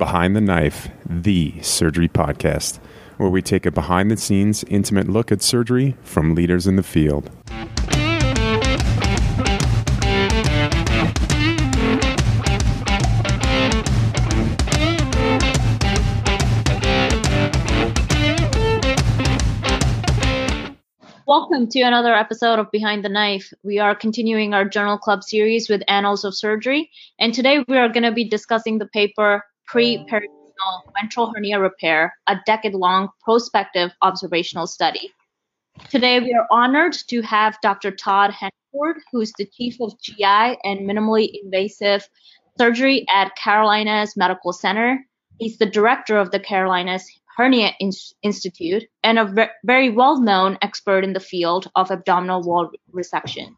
Behind the Knife, the surgery podcast, where we take a behind the scenes, intimate look at surgery from leaders in the field. Welcome to another episode of Behind the Knife. We are continuing our journal club series with Annals of Surgery, and today we are going to be discussing the paper Pre-Peritoneal Ventral Hernia Repair, a decade-long prospective observational study. Today we are honored to have Dr. Todd Heniford, who's the Chief of GI and Minimally Invasive Surgery at Carolinas Medical Center. He's the Director of the Carolinas Hernia In- Institute and a ve- very well known expert in the field of abdominal wall resection.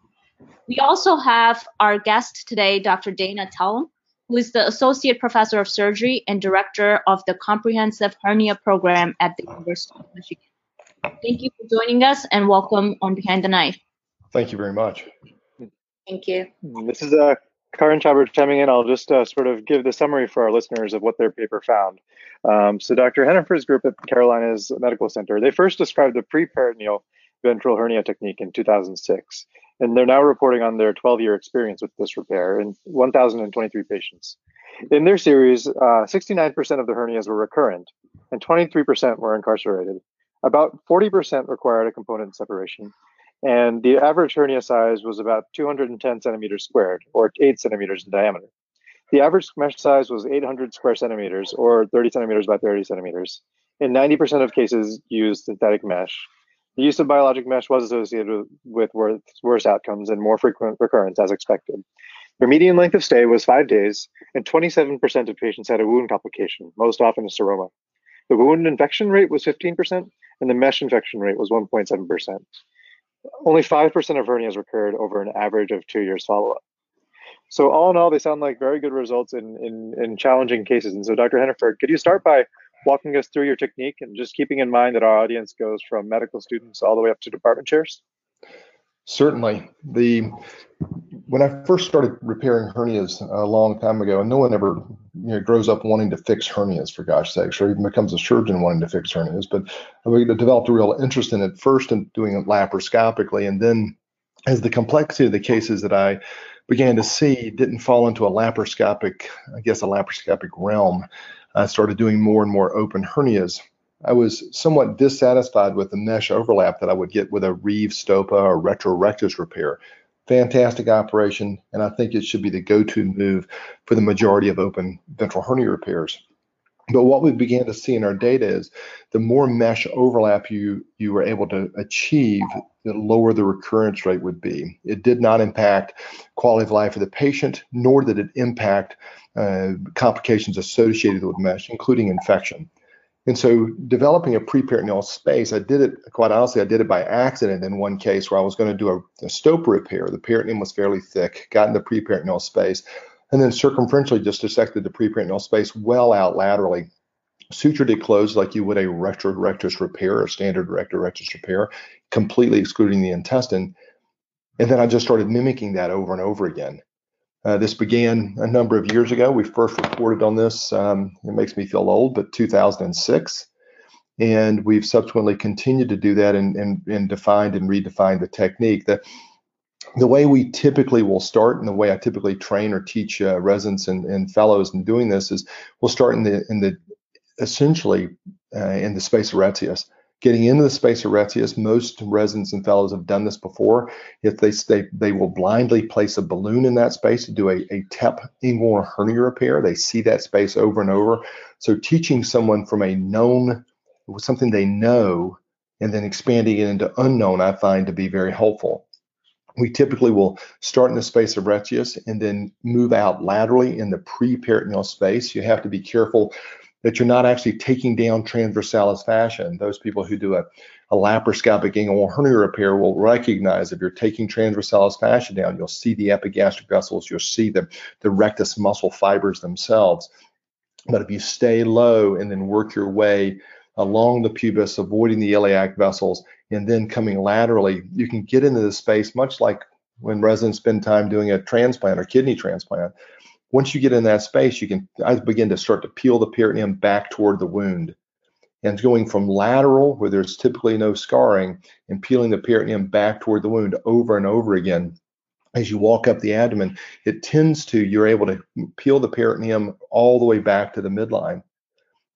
We also have our guest today, Dr. Dana Telem, who is the Associate Professor of Surgery and Director of the Comprehensive Hernia Program at the University of Michigan. Thank you for joining us and welcome on Behind the Knife. Thank you very much. Thank you. This is uh, Karan Chabert chiming in. I'll just uh, sort of give the summary for our listeners of what their paper found. Um, so Dr. Heniford's group at Carolinas Medical Center, they first described the pre-peritoneal ventral hernia technique in 2006, and they're now reporting on their 12-year experience with this repair in 1,023 patients. In their series, uh, 69% of the hernias were recurrent, and 23% were incarcerated. About 40% required a component separation, and the average hernia size was about 210 centimeters squared, or 8 centimeters in diameter. The average mesh size was 800 square centimeters, or 30 centimeters by 30 centimeters. In 90% of cases, used synthetic mesh. The use of biologic mesh was associated with worse, worse outcomes and more frequent recurrence as expected. Their median length of stay was five days, and 27% of patients had a wound complication, most often a seroma. The wound infection rate was 15%, and the mesh infection rate was 1.7%. Only 5% of hernias recurred over an average of two years follow up. So all in all, they sound like very good results in, in, in challenging cases. And so Dr. Heniford, could you start by walking us through your technique and just keeping in mind that our audience goes from medical students all the way up to department chairs? Certainly. The when I first started repairing hernias a long time ago, and no one ever you know grows up wanting to fix hernias for gosh sakes, or even becomes a surgeon wanting to fix hernias. But we developed a real interest in it first in doing it laparoscopically, and then as the complexity of the cases that I began to see didn't fall into a laparoscopic, I guess, a laparoscopic realm, I started doing more and more open hernias. I was somewhat dissatisfied with the mesh overlap that I would get with a Rives-Stoppa or retrorectus repair. Fantastic operation, and I think it should be the go-to move for the majority of open ventral hernia repairs. But what we began to see in our data is the more mesh overlap you you were able to achieve, the lower the recurrence rate would be. It did not impact quality of life of the patient, nor did it impact uh, complications associated with mesh, including infection. And so, developing a preperitoneal space, I did it quite honestly. I did it by accident in one case where I was going to do a, a Stoppa repair. The peritoneum was fairly thick, got in the preperitoneal space, and then circumferentially just dissected the preperitoneal space well out laterally. Sutured it closed like you would a retrorectus repair, a standard retrorectus repair, completely excluding the intestine. And then I just started mimicking that over and over again. Uh, this began a number of years ago. We first reported on this, um, it makes me feel old, but 2006. And we've subsequently continued to do that and, and, and defined and redefined the technique. The, the way we typically will start and the way I typically train or teach uh, residents and, and, fellows in doing this is we'll start in the in the essentially uh, in the space of Retzius. Getting into the space of Retzius, most residents and fellows have done this before. If they they, they will blindly place a balloon in that space to do a, a TEP inguinal hernia repair. They see that space over and over. So teaching someone from a known something they know and then expanding it into unknown, I find to be very helpful we typically will start in the space of Retzius and then move out laterally in the pre-peritoneal space. You have to be careful that you're not actually taking down transversalis fascia. And those people who do a, a laparoscopic inguinal hernia repair will recognize if you're taking transversalis fascia down, you'll see the epigastric vessels, you'll see the, the rectus muscle fibers themselves. But if you stay low and then work your way along the pubis, avoiding the iliac vessels, and then coming laterally, you can get into the space much like when residents spend time doing a transplant or kidney transplant. Once you get in that space, you can I begin to start to peel the peritoneum back toward the wound. And going from lateral, where there's typically no scarring, and peeling the peritoneum back toward the wound over and over again. As you walk up the abdomen, it tends to, you're able to peel the peritoneum all the way back to the midline.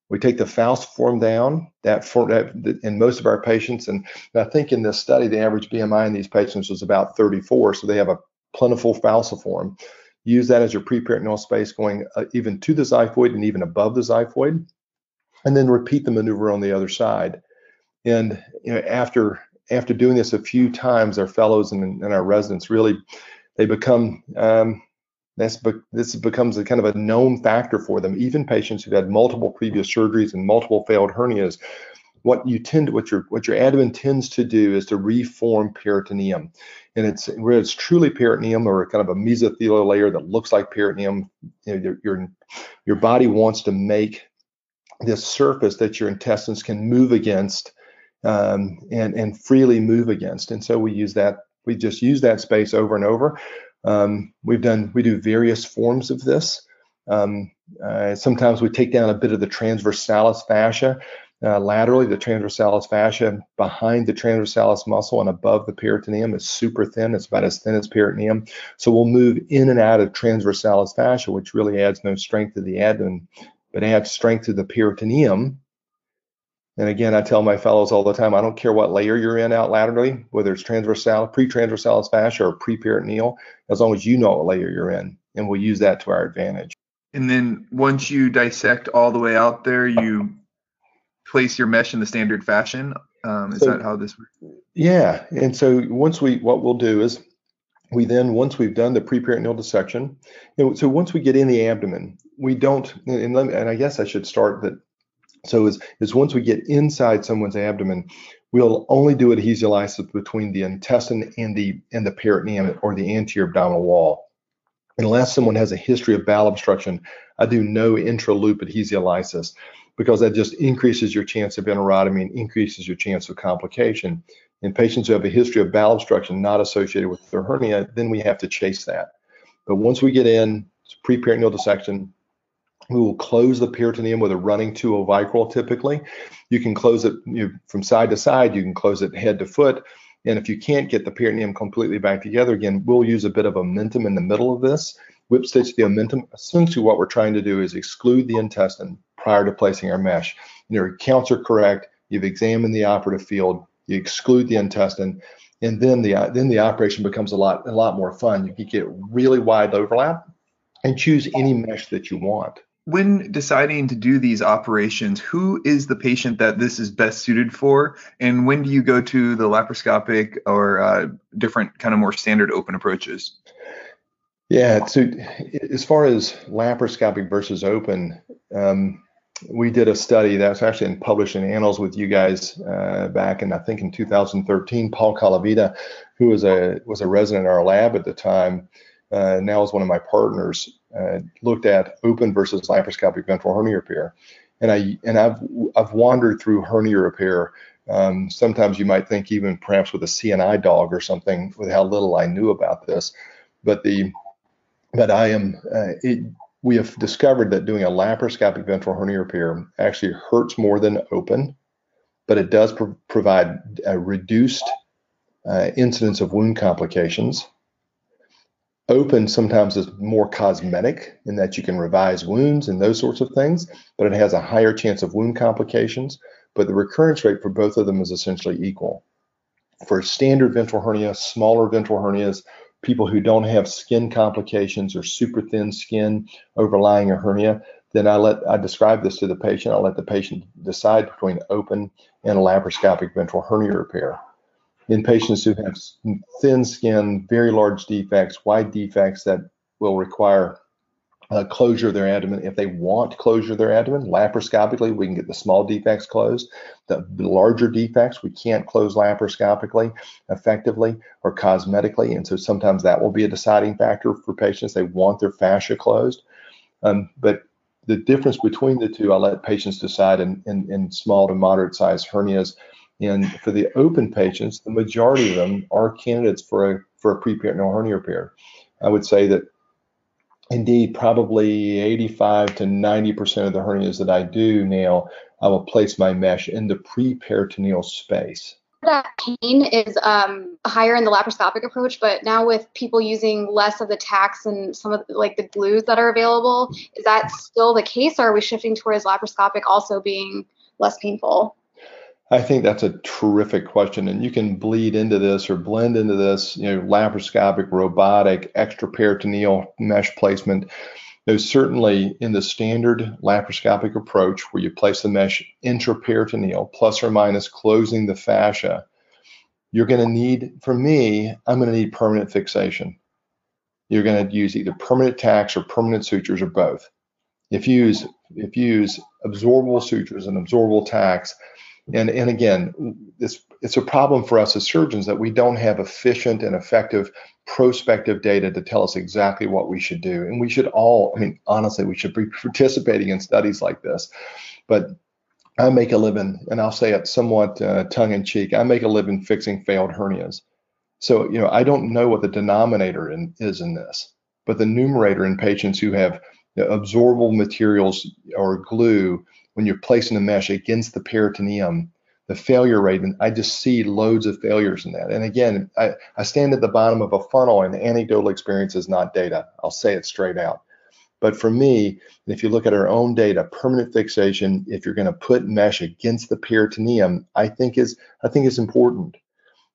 We take the falciform down, that, for, that in most of our patients, and I think in this study, the average BMI in these patients was about 34, so they have a plentiful falciform. Use that as your preperitoneal space going uh, even to the xiphoid and even above the xiphoid, and then repeat the maneuver on the other side. And you know, after after doing this a few times, our fellows and, and our residents really they become um, this, be, this becomes a kind of a known factor for them. Even patients who've had multiple previous surgeries and multiple failed hernias, what you tend to, what your what your abdomen tends to do is to reform peritoneum, and it's where it's truly peritoneum or kind of a mesothelial layer that looks like peritoneum. You know, your, your your body wants to make this surface that your intestines can move against um, and and freely move against, and so we use that. We just use that space over and over. Um, we've done we do various forms of this. Um, uh, sometimes we take down a bit of the transversalis fascia uh, laterally. The transversalis fascia behind the transversalis muscle and above the peritoneum is super thin. It's about as thin as peritoneum. So we'll move in and out of transversalis fascia, which really adds no strength to the abdomen, but adds strength to the peritoneum and again, I tell my fellows all the time, I don't care what layer you're in out laterally, whether it's transversal, pre-transversalis fascia or pre-peritoneal, as long as you know what layer you're in, and we'll use that to our advantage. And then once you dissect all the way out there, you place your mesh in the standard fashion. Um, is so, that how this works? Yeah. And so once we, what we'll do is we then, once we've done the pre-peritoneal dissection, you know, so once we get in the abdomen, we don't, and, me, and I guess I should start that so is, is once we get inside someone's abdomen, we'll only do adhesiolysis between the intestine and the and the peritoneum or the anterior abdominal wall. Unless someone has a history of bowel obstruction, I do no intra-loop adhesiolysis because that just increases your chance of enterotomy and increases your chance of complication. In patients who have a history of bowel obstruction not associated with their hernia, then we have to chase that. But once we get in, pre-peritoneal dissection, we will close the peritoneum with a running 2 vicryl typically. You can close it you from side to side, you can close it head to foot. And if you can't get the peritoneum completely back together again, we'll use a bit of omentum in the middle of this. Whip stitch the omentum. Essentially, what we're trying to do is exclude the intestine prior to placing our mesh. Your counts are correct. You've examined the operative field. You exclude the intestine, and then the then the operation becomes a lot a lot more fun. You can get really wide overlap and choose any mesh that you want when deciding to do these operations, who is the patient that this is best suited for, and when do you go to the laparoscopic or uh, different kind of more standard open approaches? Yeah, so as far as laparoscopic versus open, um, we did a study that was actually published in Annals with you guys uh, back in I think in 2013. Paul Colavita, who was a was a resident in our lab at the time, uh, now is one of my partners, uh, looked at open versus laparoscopic ventral hernia repair. And I and I've I've wandered through hernia repair. Um, sometimes you might think even perhaps with a CNI dog or something with how little I knew about this, but the but I am uh, it, we have discovered that doing a laparoscopic ventral hernia repair actually hurts more than open, but it does pro- provide a reduced uh, incidence of wound complications Open sometimes is more cosmetic in that you can revise wounds and those sorts of things, but it has a higher chance of wound complications. But the recurrence rate for both of them is essentially equal. For standard ventral hernia, smaller ventral hernias, people who don't have skin complications or super thin skin overlying a hernia, then I let I describe this to the patient. I let the patient decide between open and laparoscopic ventral hernia repair in patients who have thin skin, very large defects, wide defects that will require uh, closure of their abdomen. If they want closure of their abdomen, laparoscopically, we can get the small defects closed. The larger defects, we can't close laparoscopically effectively or cosmetically. And so sometimes that will be a deciding factor for patients. They want their fascia closed. Um, but the difference between the two, I'll let patients decide in, in, in small to moderate size hernias and for the open patients, the majority of them are candidates for a for a preperitoneal hernia repair. I would say that indeed, probably 85 to 90% of the hernias that I do now, I will place my mesh in the pre-peritoneal space that pain is um, higher in the laparoscopic approach, but now with people using less of the tacks and some of the, like the glues that are available, is that still the case, or are we shifting towards laparoscopic also being less painful? I think that's a terrific question, and you can bleed into this or blend into this. You know, laparoscopic, robotic, extraperitoneal mesh placement. There's certainly in the standard laparoscopic approach where you place the mesh intraperitoneal, plus or minus closing the fascia. You're going to need, for me, I'm going to need permanent fixation. You're going to use either permanent tacks or permanent sutures or both. If you use if you use absorbable sutures and absorbable tacks, and, and again, it's, it's a problem for us as surgeons that we don't have efficient and effective prospective data to tell us exactly what we should do. And we should all, I mean, honestly, we should be participating in studies like this. But I make a living, and I'll say it somewhat uh, tongue in cheek, I make a living fixing failed hernias. So, you know, I don't know what the denominator in, is in this, but the numerator in patients who have absorbable materials or glue when you're placing a mesh against the peritoneum, the failure rate, and I just see loads of failures in that. And again, I, I stand at the bottom of a funnel, and anecdotal experience is not data. I'll say it straight out. But for me, if you look at our own data, permanent fixation, if you're going to put mesh against the peritoneum, I think is I think is important.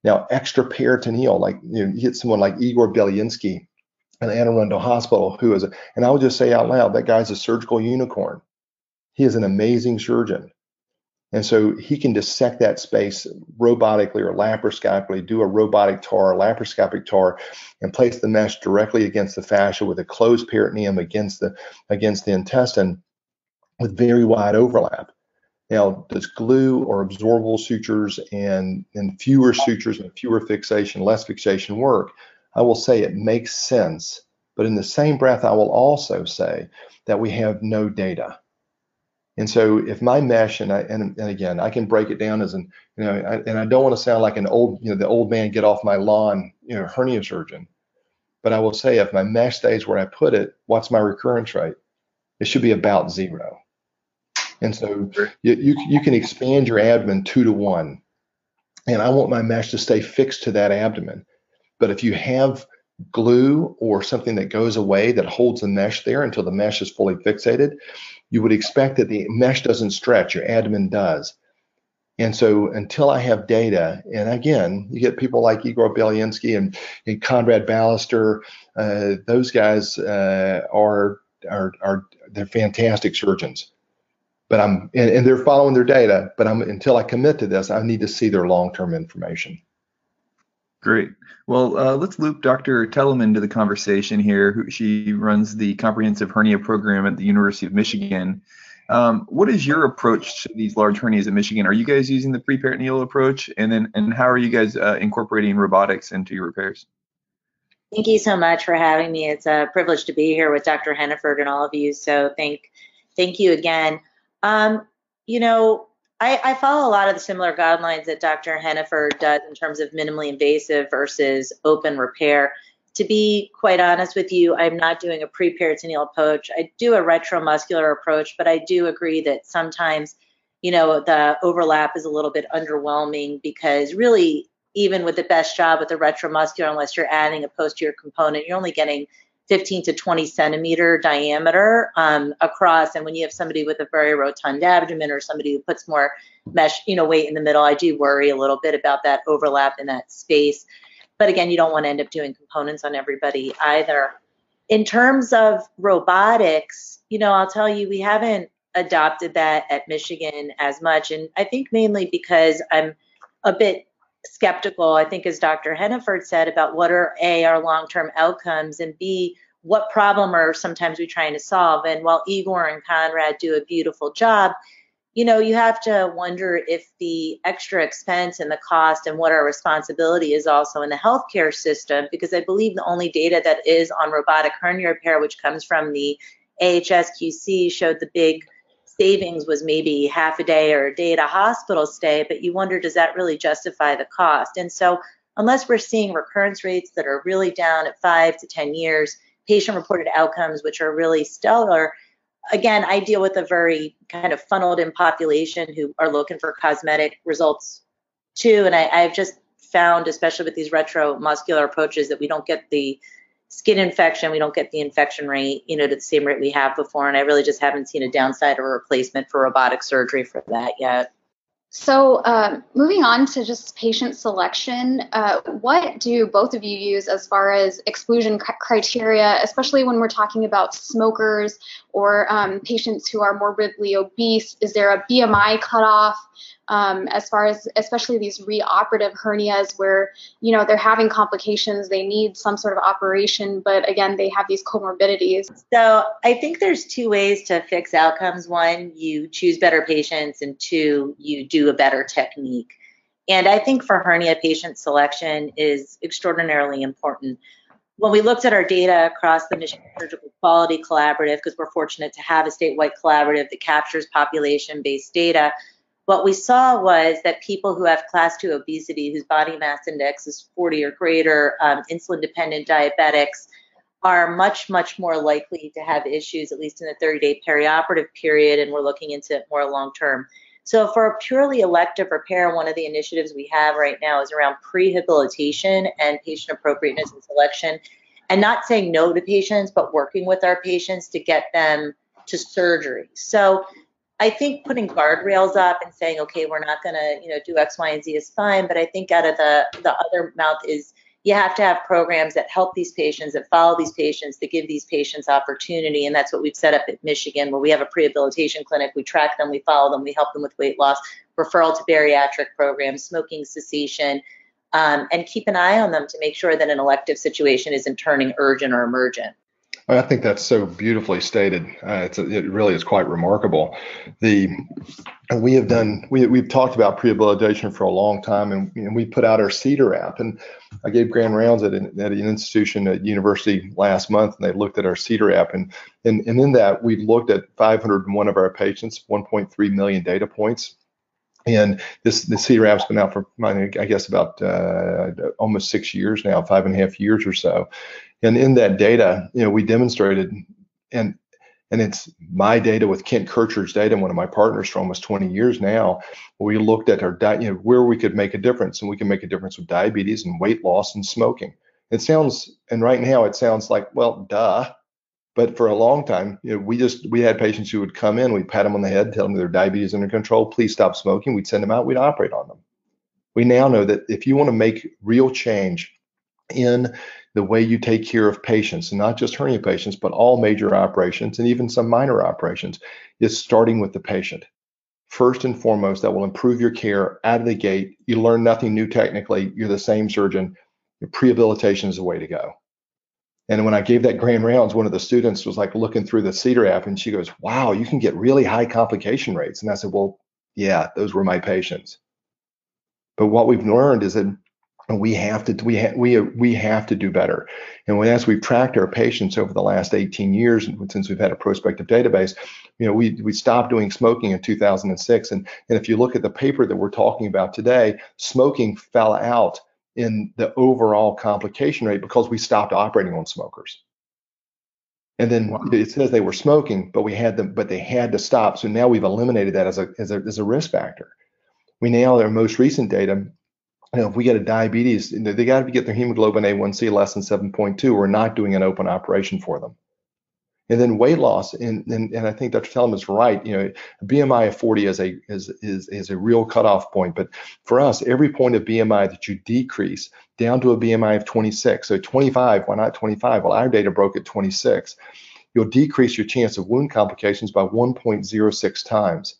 Now, extra peritoneal, like you, know, you get someone like Igor Belyansky at Anne Arundel Hospital, who is, a, and I will just say out loud, that guy's a surgical unicorn. He is an amazing surgeon. And so he can dissect that space robotically or laparoscopically, do a robotic TAR, laparoscopic TAR, and place the mesh directly against the fascia with a closed peritoneum against the against the intestine with very wide overlap. Now, does glue or absorbable sutures and, and fewer sutures and fewer fixation, less fixation work? I will say it makes sense. But in the same breath, I will also say that we have no data. And so if my mesh and I and, and again I can break it down as an you know I, and I don't want to sound like an old you know the old man get off my lawn you know hernia surgeon, but I will say if my mesh stays where I put it, what's my recurrence rate? It should be about zero. And so you, you, you can expand your abdomen two to one, and I want my mesh to stay fixed to that abdomen. But if you have glue or something that goes away that holds the mesh there until the mesh is fully fixated, you would expect that the mesh doesn't stretch, your abdomen does. And so until I have data, and again, you get people like Igor Belyansky and, and Conrad Ballecer, uh, those guys uh, are, are, are, they're fantastic surgeons. But I'm, and, and they're following their data, but I'm, until I commit to this, I need to see their long-term information. Great. Well, uh, let's loop Dr. Telemann to the conversation here. She runs the comprehensive hernia program at the University of Michigan. Um, what is your approach to these large hernias at Michigan? Are you guys using the preperitoneal approach, and then and how are you guys uh, incorporating robotics into your repairs? Thank you so much for having me. It's a privilege to be here with Dr. Heniford and all of you. So thank thank you again. Um, you know, I, I, follow a lot of the similar guidelines that Dr. Heniford does in terms of minimally invasive versus open repair. To be quite honest with you, I'm not doing a pre-peritoneal approach. I do a retromuscular approach, but I do agree that sometimes, you know, the overlap is a little bit underwhelming because really, even with the best job with the retromuscular, unless you're adding a posterior component, you're only getting 15 to 20 centimeter diameter um, across. And when you have somebody with a very rotund abdomen or somebody who puts more mesh, you know, weight in the middle, I do worry a little bit about that overlap in that space. But again, you don't want to end up doing components on everybody either. In terms of robotics, you know, I'll tell you, we haven't adopted that at Michigan as much. And I think mainly because I'm a bit skeptical, I think, as Dr. Heniford said, about what are A, our long term outcomes, and B, what problem are sometimes we trying to solve. And while Igor and Conrad do a beautiful job, you know, you have to wonder if the extra expense and the cost and what our responsibility is also in the healthcare system, because I believe the only data that is on robotic hernia repair, which comes from the AHSQC, showed the big savings was maybe half a day or a day at a hospital stay, but you wonder, does that really justify the cost? And so, unless we're seeing recurrence rates that are really down at five to 10 years, patient reported outcomes, which are really stellar. Again, I deal with a very kind of funneled in population who are looking for cosmetic results too. And I, I've just found, especially with these retromuscular approaches, that we don't get the skin infection, we don't get the infection rate, you know, to the same rate we have before. And I really just haven't seen a downside or a replacement for robotic surgery for that yet. So, uh, moving on to just patient selection, uh, what do both of you use as far as exclusion criteria, especially when we're talking about smokers or um, patients who are morbidly obese? Is there a BMI cutoff? Um, as far as especially these reoperative hernias where you know they're having complications they need some sort of operation but again they have these comorbidities. So i think there's two ways to fix outcomes. One you choose better patients and two you do a better technique. And i think for hernia patient selection is extraordinarily important. When we looked at our data across the Michigan Surgical Quality Collaborative, because we're fortunate to have a statewide collaborative that captures population based data, what we saw was that people who have class 2 obesity, whose body mass index is 40 or greater, um, insulin dependent diabetics, are much, much more likely to have issues, at least in the 30 day perioperative period, and we're looking into it more long term. So, for a purely elective repair, one of the initiatives we have right now is around prehabilitation and patient appropriateness and selection, and not saying no to patients, but working with our patients to get them to surgery. So, I think putting guardrails up and saying, okay, we're not going to, you know, do X, Y, and Z is fine. But I think out of the the other mouth is you have to have programs that help these patients, that follow these patients, that give these patients opportunity. And that's what we've set up at Michigan, where we have a prehabilitation clinic. We track them, we follow them, we help them with weight loss, referral to bariatric programs, smoking cessation, um, and keep an eye on them to make sure that an elective situation isn't turning urgent or emergent. I think that's so beautifully stated. Uh, a, it really is quite remarkable. The we have done we we've talked about prehabilitation for a long time, and, and we put out our CEDAR app. And I gave grand rounds at an, at an institution at university last month, and they looked at our CEDAR app, and and, and in that we looked at 501 of our patients, 1.3 million data points. And this the app's been out for I guess about uh, almost six years now, five and a half years or so. And in that data, you know, we demonstrated, and and it's my data with Kent Kercher's data, one of my partners for almost 20 years now. We looked at our diet, you know, where we could make a difference, and we can make a difference with diabetes and weight loss and smoking. It sounds, and right now it sounds like, well, duh. But for a long time, you know, we just we had patients who would come in, we'd pat them on the head, tell them their diabetes under control, please stop smoking. We'd send them out, we'd operate on them. We now know that if you want to make real change in the way you take care of patients, not just hernia patients, but all major operations and even some minor operations, is starting with the patient. First and foremost, that will improve your care out of the gate. You learn nothing new technically. You're the same surgeon. Your prehabilitation is the way to go. And when I gave that grand rounds, one of the students was like looking through the CEDAR app and she goes, Wow, you can get really high complication rates. And I said, Well, yeah, those were my patients. But what we've learned is that we have to we ha- we we have to do better. And when, as we've tracked our patients over the last 18 years, since we've had a prospective database, you know, we we stopped doing smoking in 2006. And and if you look at the paper that we're talking about today, smoking fell out in the overall complication rate because we stopped operating on smokers. And then wow. it says they were smoking, but we had them, but they had to stop. So now we've eliminated that as a as a as a risk factor. We now our most recent data you know, if we get a diabetes, they got to get their hemoglobin A1C less than 7.2. We're not doing an open operation for them. And then weight loss, and, and, and I think Dr. Telem is right. You know, BMI of 40 is a is, is is a real cutoff point. But for us, every point of BMI that you decrease down to a BMI of 26, so 25, why not 25? Well, our data broke at 26. You'll decrease your chance of wound complications by 1.06 times.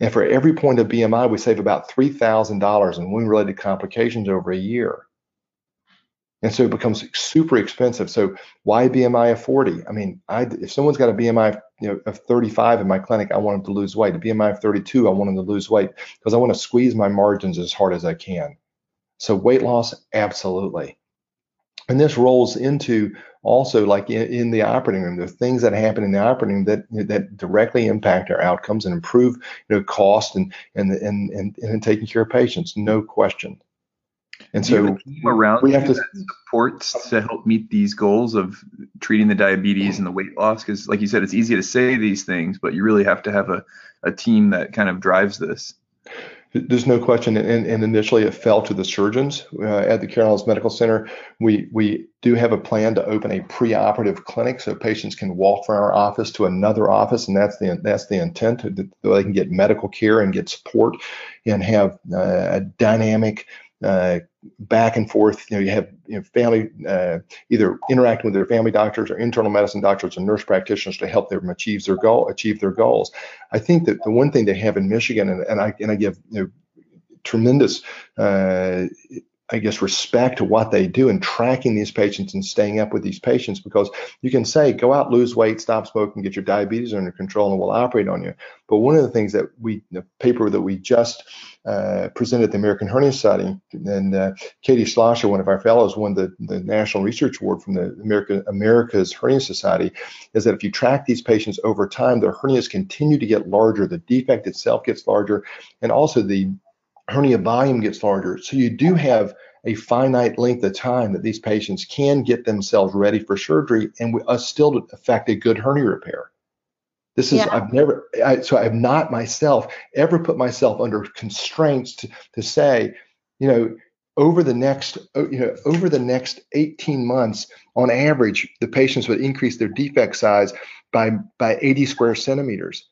And for every point of BMI, we save about $3,000 in wound related complications over a year. And so it becomes super expensive. So why BMI of 40? I mean, I, if someone's got a BMI you know, of 35 in my clinic, I want them to lose weight. A BMI of 32, I want them to lose weight because I want to squeeze my margins as hard as I can. So weight loss, absolutely. And this rolls into also like in, in, the operating room, the things that happen in the operating room that that directly impact our outcomes and improve you know cost and and and and, and taking care of patients, no question. And so around we have to supports to help meet these goals of treating the diabetes and the weight loss. Because, like you said, it's easy to say these things, but you really have to have a, a team that kind of drives this. There's no question, and, and initially it fell to the surgeons uh, at the Carolinas Medical Center. We we do have a plan to open a preoperative clinic so patients can walk from our office to another office, and that's the that's the intent. So they can get medical care and get support, and have uh, a dynamic uh, back and forth. You know, you have you know, family uh, either interacting with their family doctors or internal medicine doctors and nurse practitioners to help them achieve their goal, achieve their goals. I think that the one thing they have in Michigan, and, and I and I give you know, tremendous uh, I guess, respect to what they do and tracking these patients and staying up with these patients because you can say, go out, lose weight, stop smoking, get your diabetes under control, and we'll operate on you. But one of the things that we, the paper that we just uh, presented at the American Hernia Society, and uh, Katie Schlosser, one of our fellows, won the, the National Research Award from the America, America's Hernia Society, is that if you track these patients over time, their hernias continue to get larger, the defect itself gets larger, and also the hernia volume gets larger. So you do have a finite length of time that these patients can get themselves ready for surgery and we, uh, still affect a good hernia repair. This is yeah. I've never I, so I've not myself ever put myself under constraints to, to say, you know, over the next uh, you know over the next 18 months on average the patients would increase their defect size by by 80 square centimeters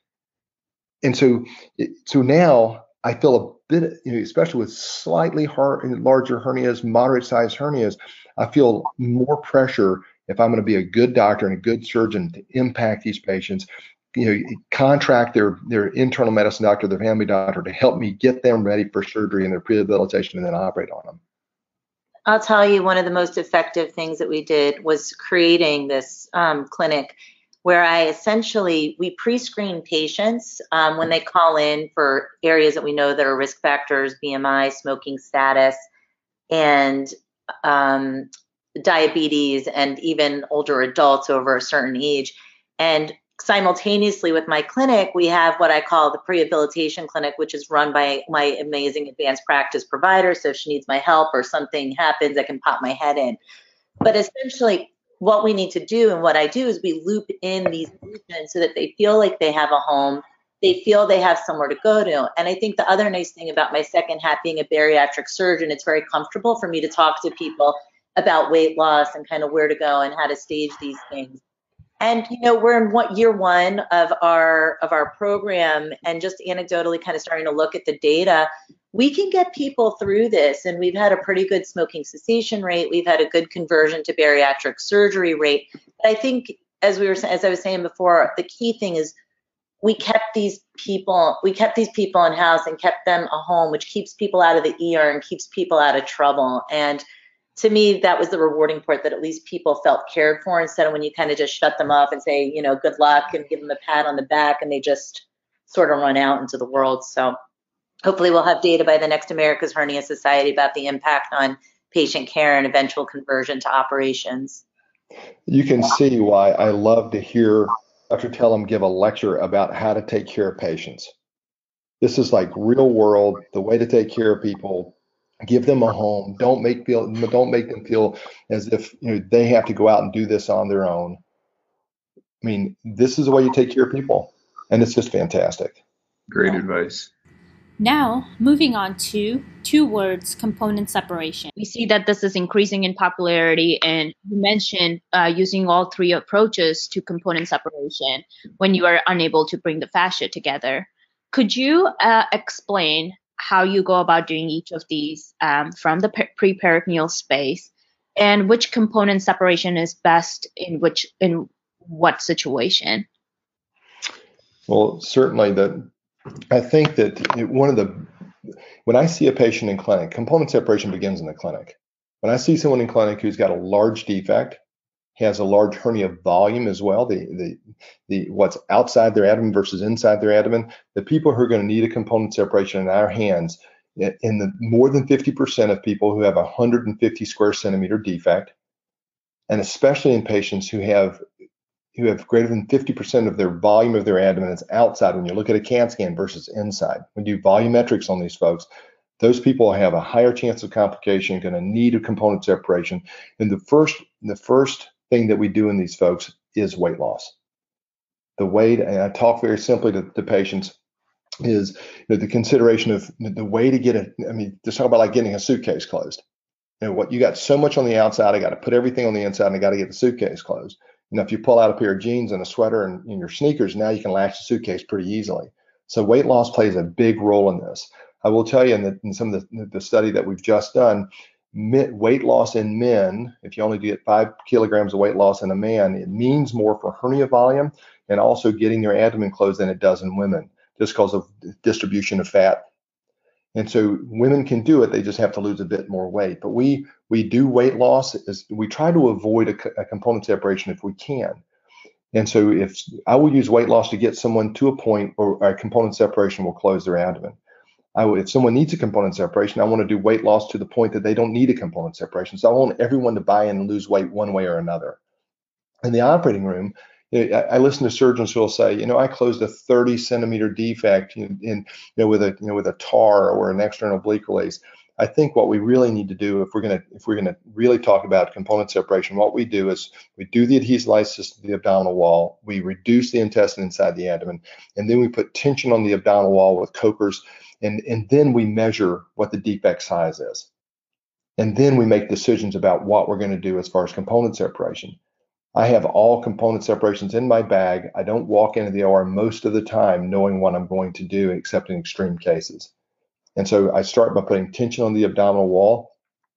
and so so now I feel a bit, you know, especially with slightly larger hernias, moderate sized hernias, I feel more pressure if I'm going to be a good doctor and a good surgeon to impact these patients. You know, contract their their internal medicine doctor, their family doctor to help me get them ready for surgery and their rehabilitation, and then operate on them. I'll tell you, one of the most effective things that we did was creating this um, clinic where I essentially we pre-screen patients um, when they call in for areas that we know that are risk factors, BMI, smoking status, and um, diabetes, and even older adults over a certain age. And simultaneously with my clinic, we have what I call the prehabilitation clinic, which is run by my amazing advanced practice provider. So if she needs my help or something happens, I can pop my head in. But essentially, what we need to do and what I do is we loop in these patients so that they feel like they have a home, they feel they have somewhere to go to. And I think the other nice thing about my second hat being a bariatric surgeon, it's very comfortable for me to talk to people about weight loss and kind of where to go and how to stage these things. And you know, we're in what year one of our of our program and just anecdotally kind of starting to look at the data we can get people through this and we've had a pretty good smoking cessation rate. We've had a good conversion to bariatric surgery rate. But i think as we were as i was saying before the key thing is we kept these people we kept these people in house and kept them a home which keeps people out of the er and keeps people out of trouble. And to me that was the rewarding part that at least people felt cared for instead of when you kind of just shut them off and say you know good luck and give them a pat on the back and they just sort of run out into the world. So hopefully we'll have data by the next America's Hernia Society about the impact on patient care and eventual conversion to operations. You can see why I love to hear Dr. Telem give a lecture about how to take care of patients. This is like real world, the way to take care of people. Give them a home. Don't make feel don't make them feel as if you know they have to go out and do this on their own. I mean, this is the way you take care of people, and it's just fantastic. Great advice. Now, moving on to two words component separation. We see that this is increasing in popularity, and you mentioned uh, using all three approaches to component separation when you are unable to bring the fascia together. Could you uh, explain how you go about doing each of these um, from the preperitoneal space and which component separation is best in which in what situation? Well, certainly the I think that one of the when I see a patient in clinic, component separation begins in the clinic. When I see someone in clinic who's got a large defect, has a large hernia volume as well, the the the what's outside their abdomen versus inside their abdomen, the people who are going to need a component separation in our hands, in the more than 50% of people who have a 150 square centimeter defect, and especially in patients who have who have greater than 50% of their volume of their abdomen is outside when you look at a CAT scan versus inside. We do volumetrics on these folks. Those people have a higher chance of complication, going to need a component separation. And the first, the first thing that we do in these folks is weight loss. The way, to, and I talk very simply to, the patients, is you know, the consideration of the way to get it. I mean, just talk about like getting a suitcase closed. You know, what you got so much on the outside, I got to put everything on the inside, and I got to get the suitcase closed. You know, if you pull out a pair of jeans and a sweater and, and your sneakers, now you can latch the suitcase pretty easily. So weight loss plays a big role in this. I will tell you in, the, in some of the, the study that we've just done, weight loss in men, if you only get five kilograms of weight loss in a man, it means more for hernia volume and also getting their abdomen closed than it does in women, just because of distribution of fat. And so women can do it; they just have to lose a bit more weight. But we we do weight loss is we try to avoid a, a component separation if we can. And so if I will use weight loss to get someone to a point where a component separation will close their abdomen. I would, if someone needs a component separation, I want to do weight loss to the point that they don't need a component separation. So I want everyone to buy in and lose weight one way or another. In the operating room, I, listen to surgeons who will say, you know, I closed a 30 centimeter defect in, in you know, with a, you know, with a TAR or an external oblique release. I think what we really need to do, if we're gonna if we're gonna really talk about component separation, what we do is we do the adhesive lysis to the abdominal wall, we reduce the intestine inside the abdomen, and then we put tension on the abdominal wall with Kocher's and, and then we measure what the defect size is. And then we make decisions about what we're going to do as far as component separation. I have all component separations in my bag. I don't walk into the OR most of the time knowing what I'm going to do, except in extreme cases. And so I start by putting tension on the abdominal wall.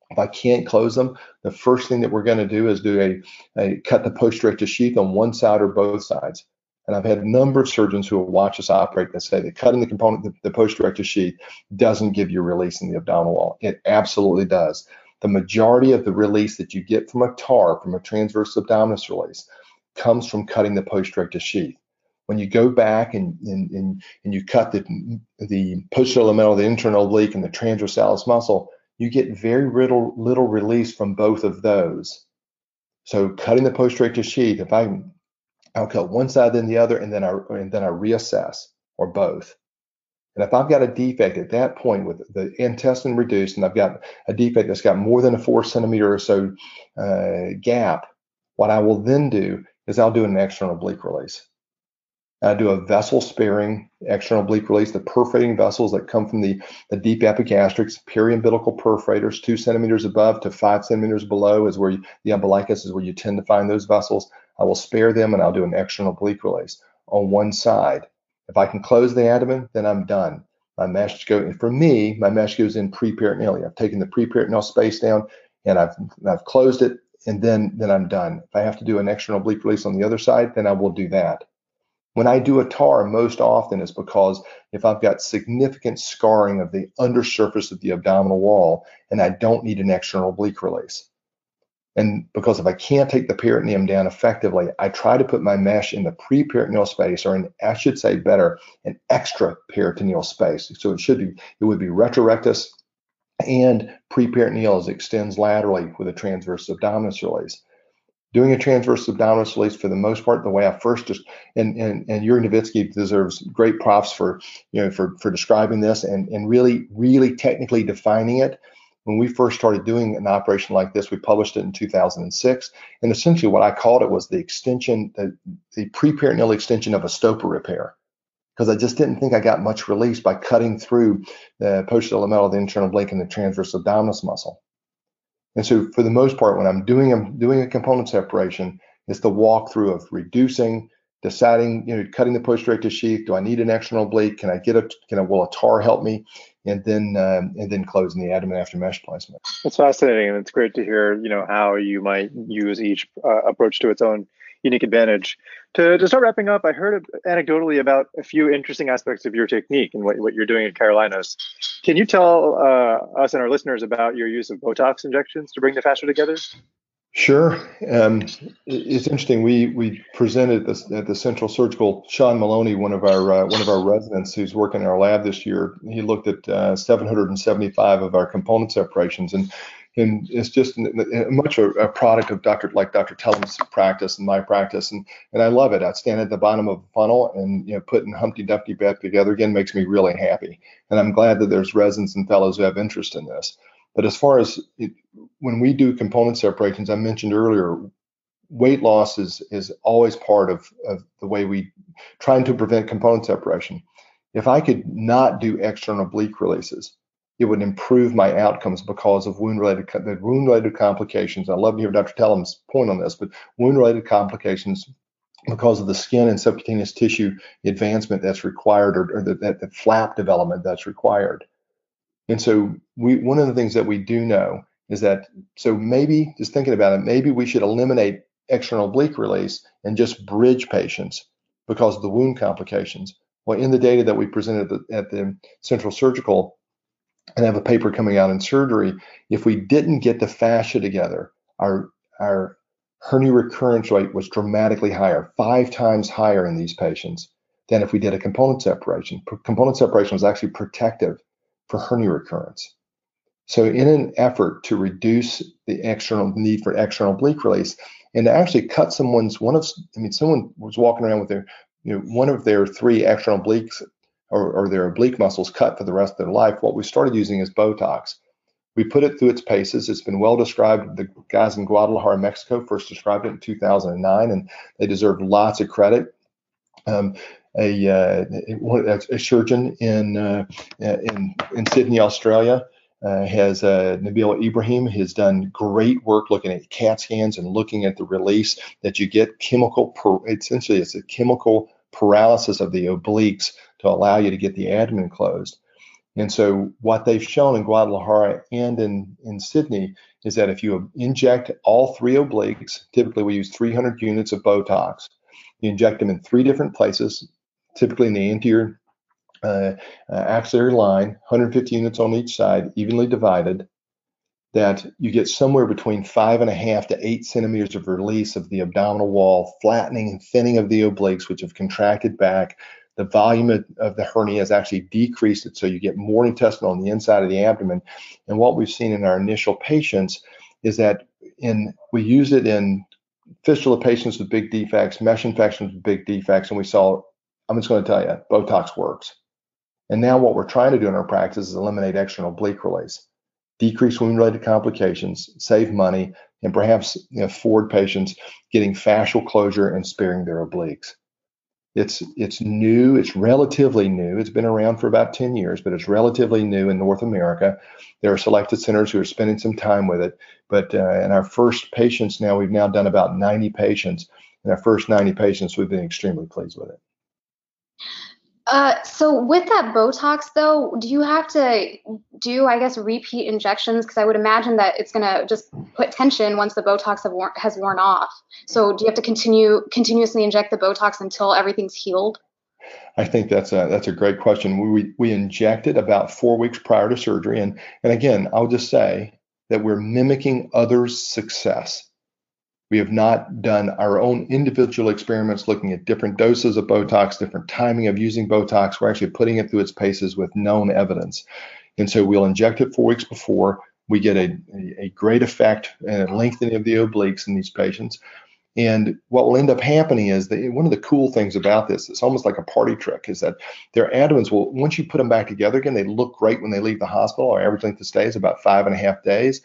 If I can't close them, the first thing that we're going to do is do a, a cut the post sheath on one side or both sides. And I've had a number of surgeons who will watch us operate that say that cutting the component, the, the sheath, doesn't give you release in the abdominal wall. It absolutely does. The majority of the release that you get from a TAR, from a transverse abdominis release, comes from cutting the post-erectus sheath. When you go back and, and, and, and you cut the, the posterior elemental, the internal oblique, and the transversalis muscle, you get very little, little release from both of those. So cutting the post-erectus sheath, if I I'll cut one side then the other, and then I and then I reassess or both. And if I've got a defect at that point with the intestine reduced, and I've got a defect that's got more than a four centimeter or so uh, gap, what I will then do is I'll do an external oblique release. I do a vessel sparing external oblique release, the perforating vessels that come from the, the deep epigastrics, periumbilical perforators, two centimeters above to five centimeters below is where you, the umbilicus is where you tend to find those vessels. I will spare them and I'll do an external oblique release on one side. If I can close the abdomen, then I'm done. My mesh go for me, my mesh goes in preperitoneally. I've taken the preperitoneal space down and I've I've closed it and then then I'm done. If I have to do an external oblique release on the other side, then I will do that. When I do a TAR, most often is because if I've got significant scarring of the undersurface of the abdominal wall and I don't need an external oblique release. And because if I can't take the peritoneum down effectively, I try to put my mesh in the pre-peritoneal space, or in, I should say better, an extra peritoneal space. So it should be, it would be retrorectus and pre-peritoneal as extends laterally with a transverse abdominis release doing a transverse abdominis release for the most part, the way I first just and and and Yuri Novitsky deserves great props for you know for for describing this and and really really technically defining it. When we first started doing an operation like this, we published it in 2006, and essentially what I called it was the extension, the, the preperitoneal extension of a Stoppa repair, because I just didn't think I got much release by cutting through the posterior elemental, the internal oblique, and the transverse abdominis muscle. And so for the most part, when I'm doing a, doing a component separation, it's the walkthrough of reducing, deciding, you know, cutting the post-erectus sheath. Do I need an external oblique? Can I get a, can I, will a TAR help me? And then, um, and then closing the abdomen after mesh placement. That's fascinating. And it's great to hear, you know, how you might use each uh, approach to its own unique advantage. To, to start wrapping up, I heard anecdotally about a few interesting aspects of your technique and what, what you're doing at Carolinas. Can you tell uh, us and our listeners about your use of Botox injections to bring the fascia together? Sure. Um, it's interesting. We we presented this at the Central Surgical. Sean Maloney, one of our uh, one of our residents who's working in our lab this year, he looked at uh, 775 of our component separations, and and it's just much a, a, product of Dr. like Dr. Telem's practice and my practice, and and I love it. I stand at the bottom of a funnel, and you know, putting Humpty Dumpty back together again makes me really happy, and I'm glad that there's residents and fellows who have interest in this. But as far as it, when we do component separations, I mentioned earlier, weight loss is is always part of, of the way we trying to prevent component separation. If I could not do external oblique releases, it would improve my outcomes because of wound-related the wound-related complications. I love to hear Dr. Telem's point on this, but wound-related complications because of the skin and subcutaneous tissue advancement that's required, or, or the, that, the flap development that's required. And so, we one of the things that we do know is that so maybe just thinking about it, maybe we should eliminate external oblique release and just bridge patients because of the wound complications. Well, in the data that we presented at the, at the Central Surgical and have a paper coming out in surgery, if we didn't get the fascia together, our our hernia recurrence rate was dramatically higher, five times higher in these patients than if we did a component separation. Component separation was actually protective for hernia recurrence. So, in an effort to reduce the external need for external oblique release, and to actually cut someone's one of, I mean, someone was walking around with their, you know, one of their three external obliques or, or their oblique muscles cut for the rest of their life. What we started using is Botox. We put it through its paces. It's been well described. The guys in Guadalajara, Mexico, first described it in 2009, and they deserve lots of credit. Um, a, uh, a, surgeon in, uh, in in Sydney, Australia, uh, has uh, Nabeel Ibrahim has done great work looking at CAT scans and looking at the release that you get chemical. Per, essentially, it's a chemical paralysis of the obliques to allow you to get the abdomen closed. And so, what they've shown in Guadalajara and in, in Sydney is that if you inject all three obliques, typically we use 300 units of Botox, you inject them in three different places, typically in the anterior uh, uh, axillary line, 150 units on each side, evenly divided, that you get somewhere between five and a half to eight centimeters of release of the abdominal wall, flattening and thinning of the obliques, which have contracted back. The volume of, of the hernia has actually decreased it, so you get more intestine on the inside of the abdomen. And what we've seen in our initial patients is that in we use it in fistula patients with big defects, mesh infections with big defects, and we saw. I'm just going to tell you, Botox works. And now what we're trying to do in our practice is eliminate external oblique release decrease wound-related complications, save money, and perhaps afford patients getting fascial closure and sparing their obliques. It's it's new. It's relatively new. It's been around for about 10 years, but it's relatively new in North America. There are selected centers who are spending some time with it. But uh, in our first patients now, we've now done about 90 patients. In our first 90 patients, we've been extremely pleased with it. Uh, so with that Botox though, do you have to do, I guess, repeat injections? Because I would imagine that it's to just put tension once the Botox worn, has worn off. So do you have to continue continuously inject the Botox until everything's healed? I think that's a that's a great question. We we injected about four weeks prior to surgery, and and again, I'll just say that we're mimicking others' success. We have not done our own individual experiments looking at different doses of Botox, different timing of using Botox. We're actually putting it through its paces with known evidence. And so we'll inject it four weeks before. We get a, a, a great effect and lengthening of the obliques in these patients. And what will end up happening is that one of the cool things about this, it's almost like a party trick, is that their abdomens will, once you put them back together again, they look great when they leave the hospital. Our average length of stay is about five and a half days.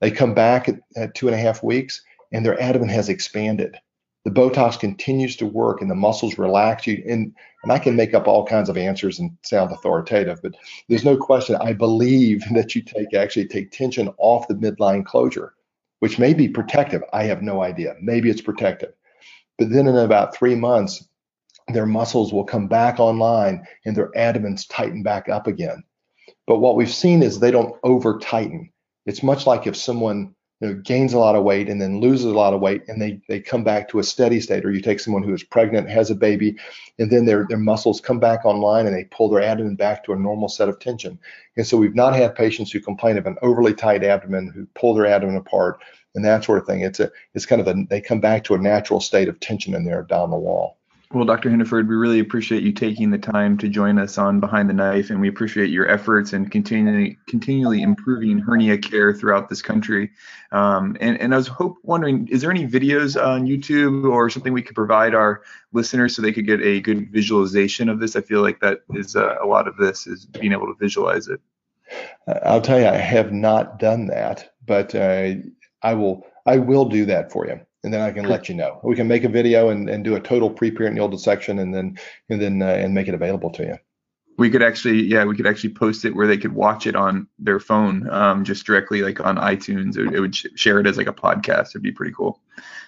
They come back at, at two and a half weeks and their abdomen has expanded. The Botox continues to work and the muscles relax you. And, and I can make up all kinds of answers and sound authoritative, but there's no question. I believe that you take actually take tension off the midline closure, which may be protective. I have no idea. Maybe it's protective. But then in about three months, their muscles will come back online and their abdomens tighten back up again. But what we've seen is they don't over tighten. It's much like if someone you know, gains a lot of weight and then loses a lot of weight and they, they come back to a steady state or you take someone who is pregnant has a baby and then their, their muscles come back online and they pull their abdomen back to a normal set of tension. And so we've not had patients who complain of an overly tight abdomen who pull their abdomen apart and that sort of thing. It's a it's kind of a they come back to a natural state of tension in their abdominal wall Well, Dr. Heniford, we really appreciate you taking the time to join us on Behind the Knife, and we appreciate your efforts and continually continually improving hernia care throughout this country. Um, and, and I was hope wondering, is there any videos on YouTube or something we could provide our listeners so they could get a good visualization of this? I feel like that is uh, a lot of this is being able to visualize it. I'll tell you, I have not done that, but uh, I will. I will do that for you and then I can let you know. We can make a video and, and do a total pre-peritoneal dissection and then and then uh, and make it available to you. We could actually, yeah, we could actually post it where they could watch it on their phone, um, just directly like on iTunes. It, it would sh- share it as like a podcast. It'd be pretty cool,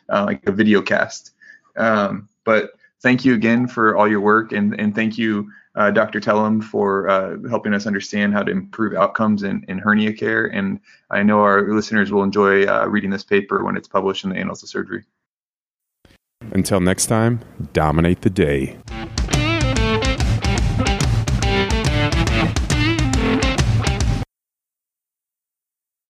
uh, like a video cast. Um, but thank you again for all your work and and thank you uh, Dr. Telem for uh, helping us understand how to improve outcomes in, in, hernia care. And I know our listeners will enjoy uh, reading this paper when it's published in the Annals of Surgery. Until next time, dominate the day.